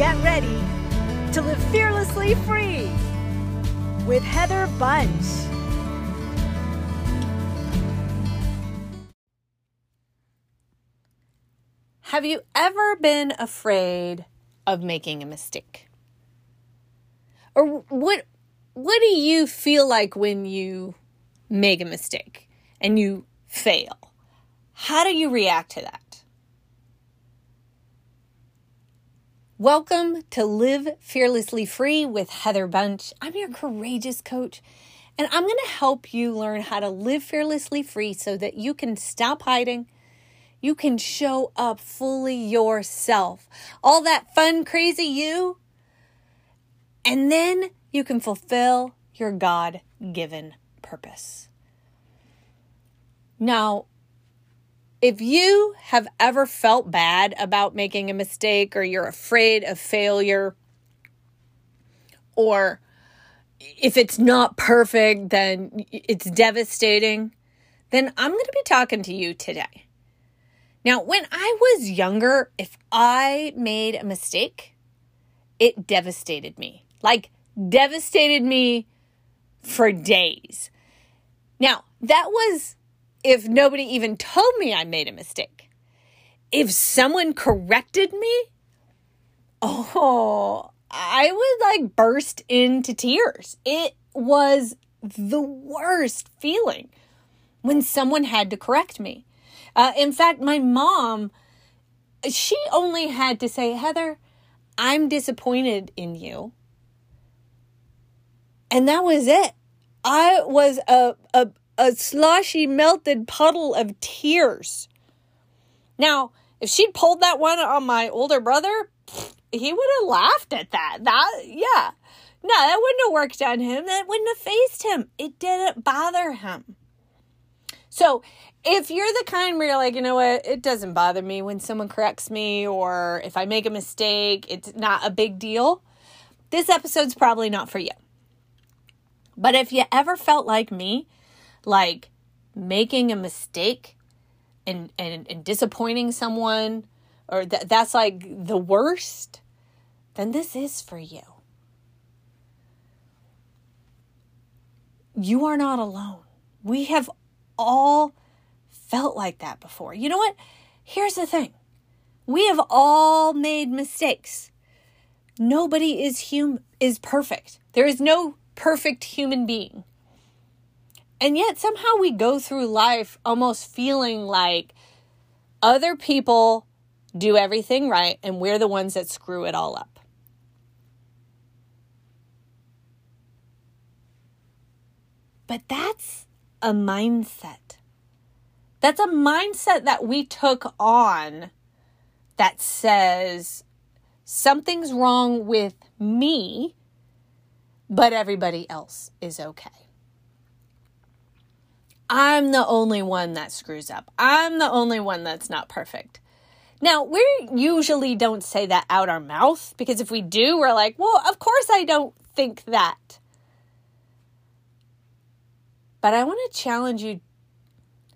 get ready to live fearlessly free with Heather Bunch. Have you ever been afraid of making a mistake? Or what what do you feel like when you make a mistake and you fail? How do you react to that? Welcome to Live Fearlessly Free with Heather Bunch. I'm your courageous coach, and I'm going to help you learn how to live fearlessly free so that you can stop hiding. You can show up fully yourself. All that fun, crazy you. And then you can fulfill your God given purpose. Now, if you have ever felt bad about making a mistake or you're afraid of failure, or if it's not perfect, then it's devastating, then I'm going to be talking to you today. Now, when I was younger, if I made a mistake, it devastated me. Like, devastated me for days. Now, that was if nobody even told me I made a mistake. If someone corrected me, oh, I would like burst into tears. It was the worst feeling when someone had to correct me. Uh, in fact, my mom, she only had to say, Heather, I'm disappointed in you. And that was it. I was a, a, a sloshy, melted puddle of tears. Now, if she'd pulled that one on my older brother, he would have laughed at that. That, yeah. No, that wouldn't have worked on him. That wouldn't have faced him. It didn't bother him. So, if you're the kind where you're like, you know what, it doesn't bother me when someone corrects me, or if I make a mistake, it's not a big deal, this episode's probably not for you. But if you ever felt like me, like making a mistake and, and, and disappointing someone, or th- that's like the worst, then this is for you. You are not alone. We have all felt like that before. You know what? Here's the thing we have all made mistakes. Nobody is hum- is perfect. There is no perfect human being. And yet somehow we go through life almost feeling like other people do everything right and we're the ones that screw it all up. But that's a mindset. That's a mindset that we took on that says something's wrong with me but everybody else is okay. I'm the only one that screws up. I'm the only one that's not perfect. Now, we usually don't say that out our mouth because if we do, we're like, well, of course I don't think that. But I want to challenge you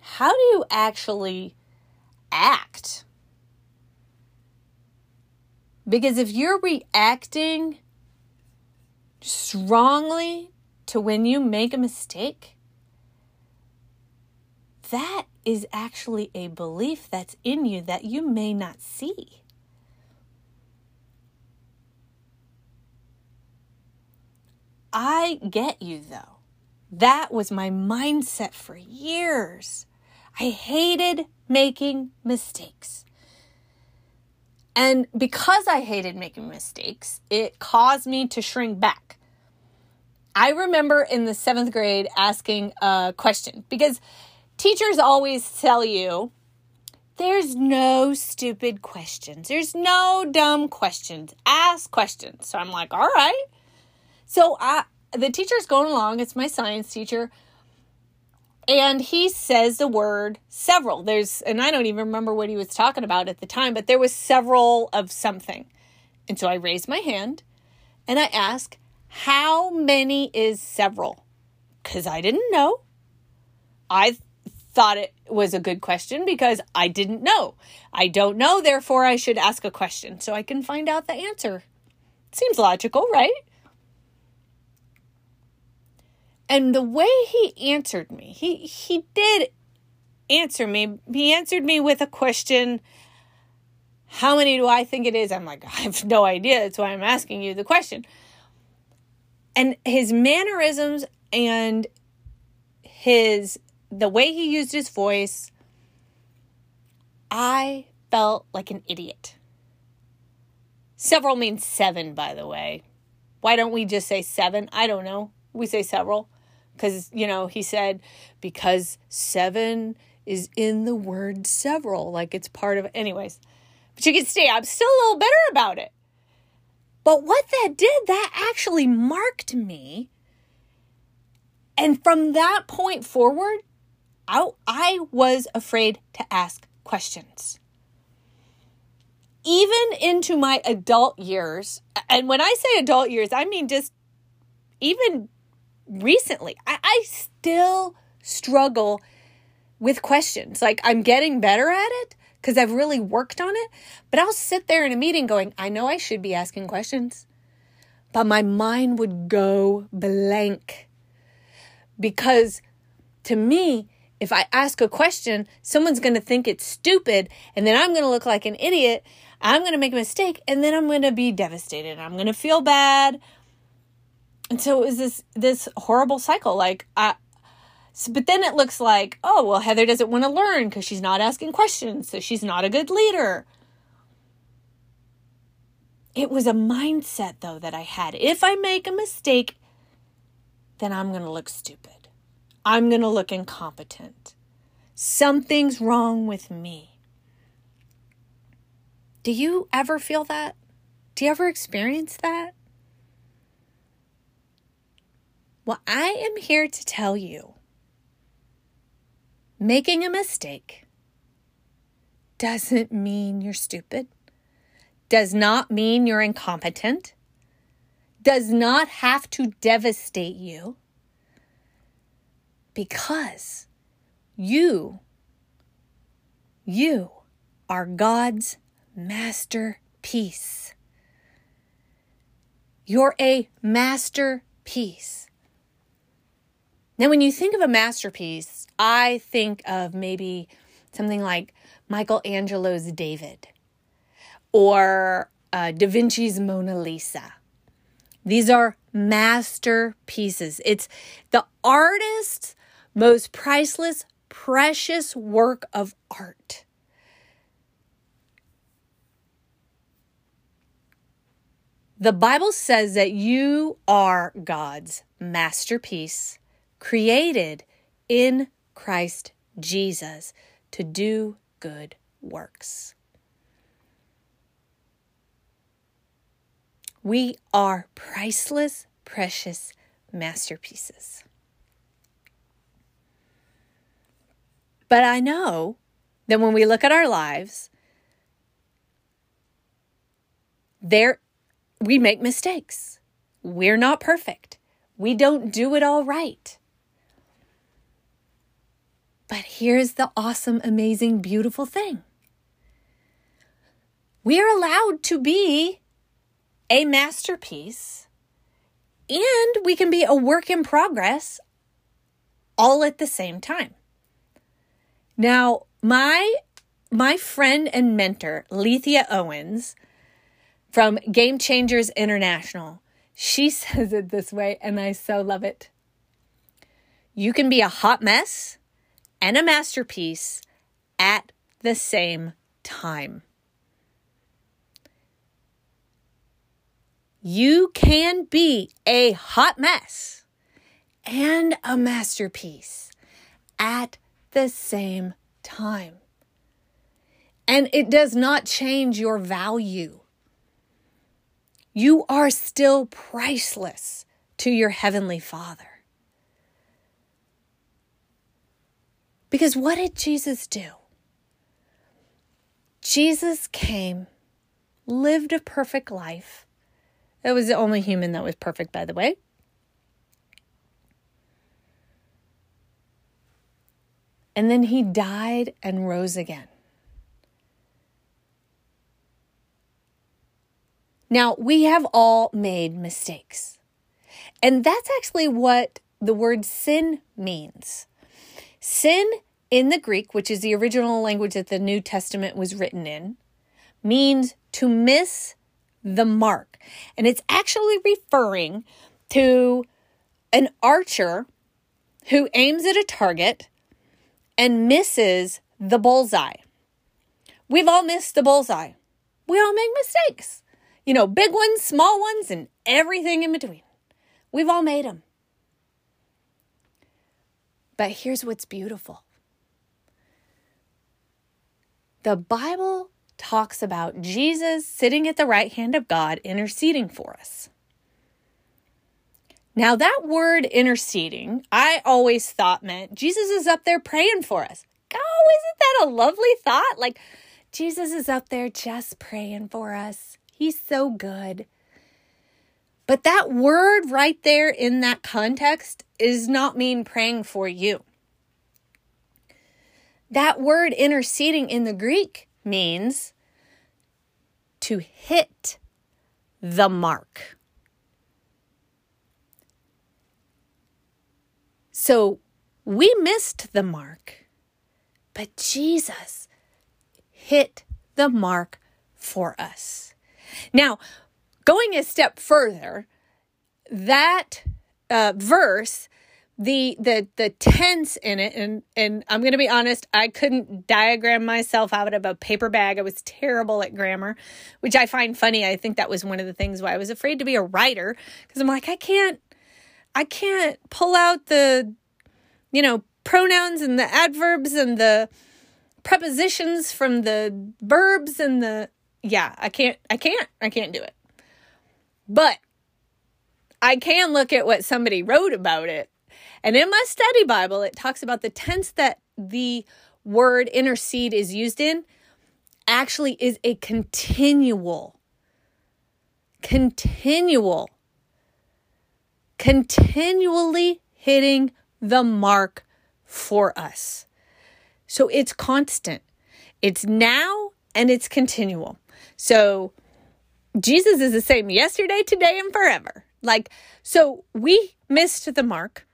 how do you actually act? Because if you're reacting strongly to when you make a mistake, that is actually a belief that's in you that you may not see. I get you though. That was my mindset for years. I hated making mistakes. And because I hated making mistakes, it caused me to shrink back. I remember in the seventh grade asking a question because teachers always tell you there's no stupid questions, there's no dumb questions. Ask questions. So I'm like, all right. So I, the teacher's going along, it's my science teacher and he says the word several. There's, and I don't even remember what he was talking about at the time, but there was several of something. And so I raise my hand and I ask, How many is several? Because I didn't know. I thought it was a good question because I didn't know. I don't know, therefore I should ask a question so I can find out the answer Seems logical, right? And the way he answered me, he he did answer me. He answered me with a question. How many do I think it is? I'm like, I have no idea. That's why I'm asking you the question. And his mannerisms and his the way he used his voice, I felt like an idiot. Several means seven, by the way. Why don't we just say seven? I don't know. We say several because, you know, he said, because seven is in the word several, like it's part of, anyways. But you can see, I'm still a little bitter about it. But what that did, that actually marked me. And from that point forward, I, I was afraid to ask questions. Even into my adult years, and when I say adult years, I mean just even recently, I, I still struggle with questions. Like I'm getting better at it because I've really worked on it, but I'll sit there in a meeting going, I know I should be asking questions, but my mind would go blank because to me, if I ask a question, someone's going to think it's stupid, and then I'm going to look like an idiot. I'm going to make a mistake, and then I'm going to be devastated. I'm going to feel bad. And so it was this this horrible cycle. Like I, but then it looks like, oh well, Heather doesn't want to learn because she's not asking questions, so she's not a good leader. It was a mindset though that I had. If I make a mistake, then I'm going to look stupid. I'm going to look incompetent. Something's wrong with me. Do you ever feel that? Do you ever experience that? Well, I am here to tell you making a mistake doesn't mean you're stupid, does not mean you're incompetent, does not have to devastate you because you, you are God's masterpiece. You're a masterpiece. Now, when you think of a masterpiece, I think of maybe something like Michelangelo's David or uh, Da Vinci's Mona Lisa. These are masterpieces. It's the artist's most priceless, precious work of art. The Bible says that you are God's masterpiece, created in Christ Jesus to do good works. We are priceless, precious masterpieces. But I know that when we look at our lives, there we make mistakes. We're not perfect. We don't do it all right. But here's the awesome, amazing, beautiful thing. We are allowed to be a masterpiece and we can be a work in progress all at the same time. Now, my my friend and mentor, Lethia Owens from Game Changers International, she says it this way, and I so love it. You can be a hot mess and a masterpiece at the same time. You can be a hot mess and a masterpiece at the same time. And it does not change your value. You are still priceless to your Heavenly Father. Because what did Jesus do? Jesus came, lived a perfect life. It was the only human that was perfect, by the way. And then he died and rose again. Now, we have all made mistakes. And that's actually what the word sin means. Sin in the Greek, which is the original language that the New Testament was written in, means to miss the mark. And it's actually referring to an archer who aims at a target and misses the bullseye. We've all missed the bullseye. We all make mistakes. You know, big ones, small ones, and everything in between. We've all made them. But here's what's beautiful the Bible talks about Jesus sitting at the right hand of God interceding for us. Now, that word interceding, I always thought meant Jesus is up there praying for us. Oh, isn't that a lovely thought? Like, Jesus is up there just praying for us. He's so good. But that word right there in that context is not mean praying for you. That word interceding in the Greek means to hit the mark. So we missed the mark, but Jesus hit the mark for us. Now, going a step further, that uh, verse the the the tense in it and and I'm going to be honest I couldn't diagram myself out of a paper bag I was terrible at grammar which I find funny I think that was one of the things why I was afraid to be a writer because I'm like I can't I can't pull out the you know pronouns and the adverbs and the prepositions from the verbs and the yeah I can't I can't I can't do it. But I can look at what somebody wrote about it. And in my study Bible, it talks about the tense that the word intercede is used in actually is a continual, continual, continually hitting the mark for us. So it's constant. It's now and it's continual. So Jesus is the same yesterday, today, and forever. Like, so we missed the mark.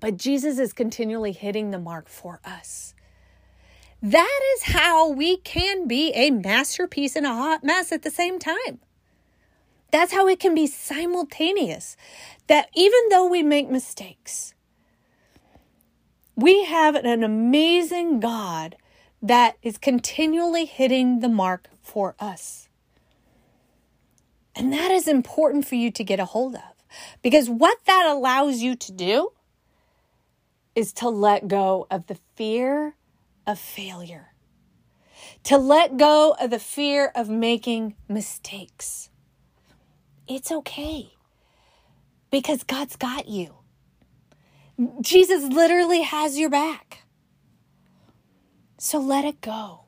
But Jesus is continually hitting the mark for us. That is how we can be a masterpiece and a hot mess at the same time. That's how it can be simultaneous. That even though we make mistakes, we have an amazing God that is continually hitting the mark for us. And that is important for you to get a hold of because what that allows you to do is to let go of the fear of failure, to let go of the fear of making mistakes. It's okay because God's got you. Jesus literally has your back. So let it go.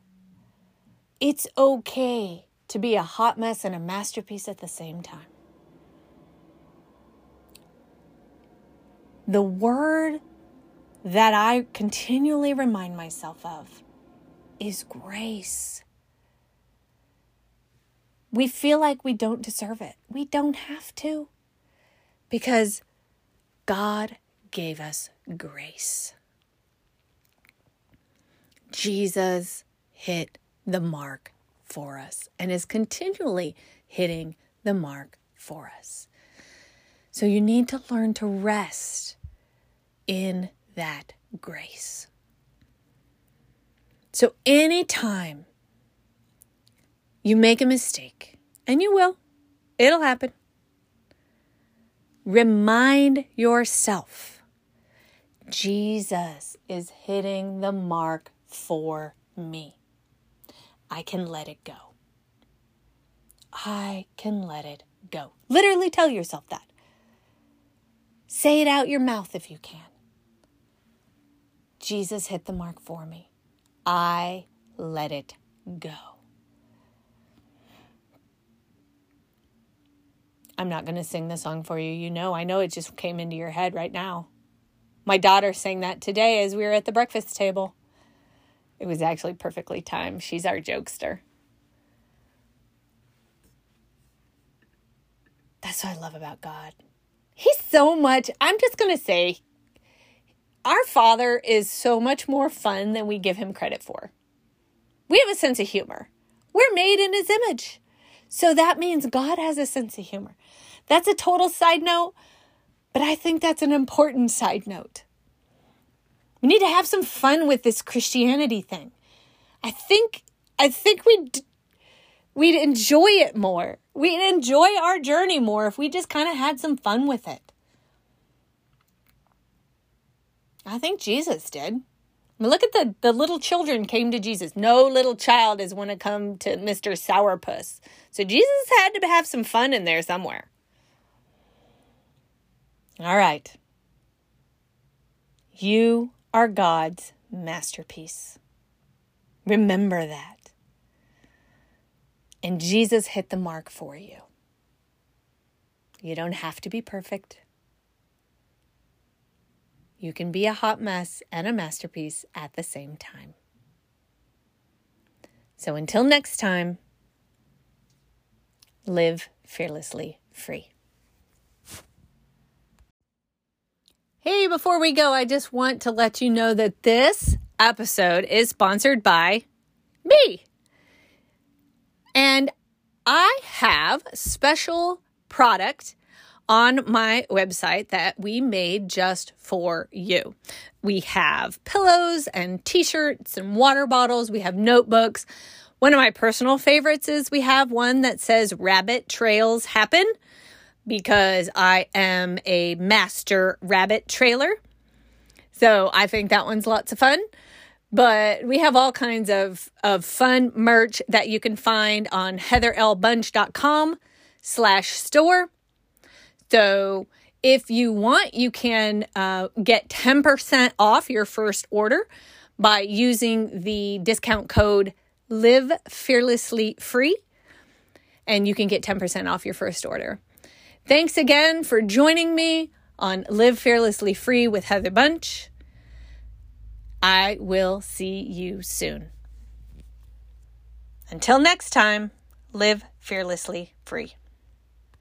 It's okay to be a hot mess and a masterpiece at the same time. The word that I continually remind myself of is grace. We feel like we don't deserve it. We don't have to because God gave us grace. Jesus hit the mark for us and is continually hitting the mark for us. So you need to learn to rest in that grace. So, anytime you make a mistake, and you will, it'll happen, remind yourself Jesus is hitting the mark for me. I can let it go. I can let it go. Literally tell yourself that. Say it out your mouth if you can. Jesus hit the mark for me. I let it go. I'm not going to sing the song for you. You know, I know it just came into your head right now. My daughter sang that today as we were at the breakfast table. It was actually perfectly timed. She's our jokester. That's what I love about God. He's so much, I'm just going to say, our Father is so much more fun than we give him credit for. We have a sense of humor. We're made in his image. So that means God has a sense of humor. That's a total side note, but I think that's an important side note. We need to have some fun with this Christianity thing. I think I think we'd we'd enjoy it more. We'd enjoy our journey more if we just kind of had some fun with it. I think Jesus did. Look at the the little children came to Jesus. No little child is going to come to Mister Sourpuss. So Jesus had to have some fun in there somewhere. All right. You are God's masterpiece. Remember that. And Jesus hit the mark for you. You don't have to be perfect. You can be a hot mess and a masterpiece at the same time. So until next time, live fearlessly free. Hey, before we go, I just want to let you know that this episode is sponsored by me. And I have special product on my website that we made just for you. We have pillows and t shirts and water bottles, we have notebooks. One of my personal favorites is we have one that says Rabbit Trails Happen because I am a master rabbit trailer. So I think that one's lots of fun. But we have all kinds of, of fun merch that you can find on heatherlbunch.com slash store. So if you want, you can uh, get 10% off your first order by using the discount code live fearlessly free and you can get 10% off your first order. Thanks again for joining me on Live Fearlessly Free with Heather Bunch. I will see you soon. Until next time, live fearlessly free.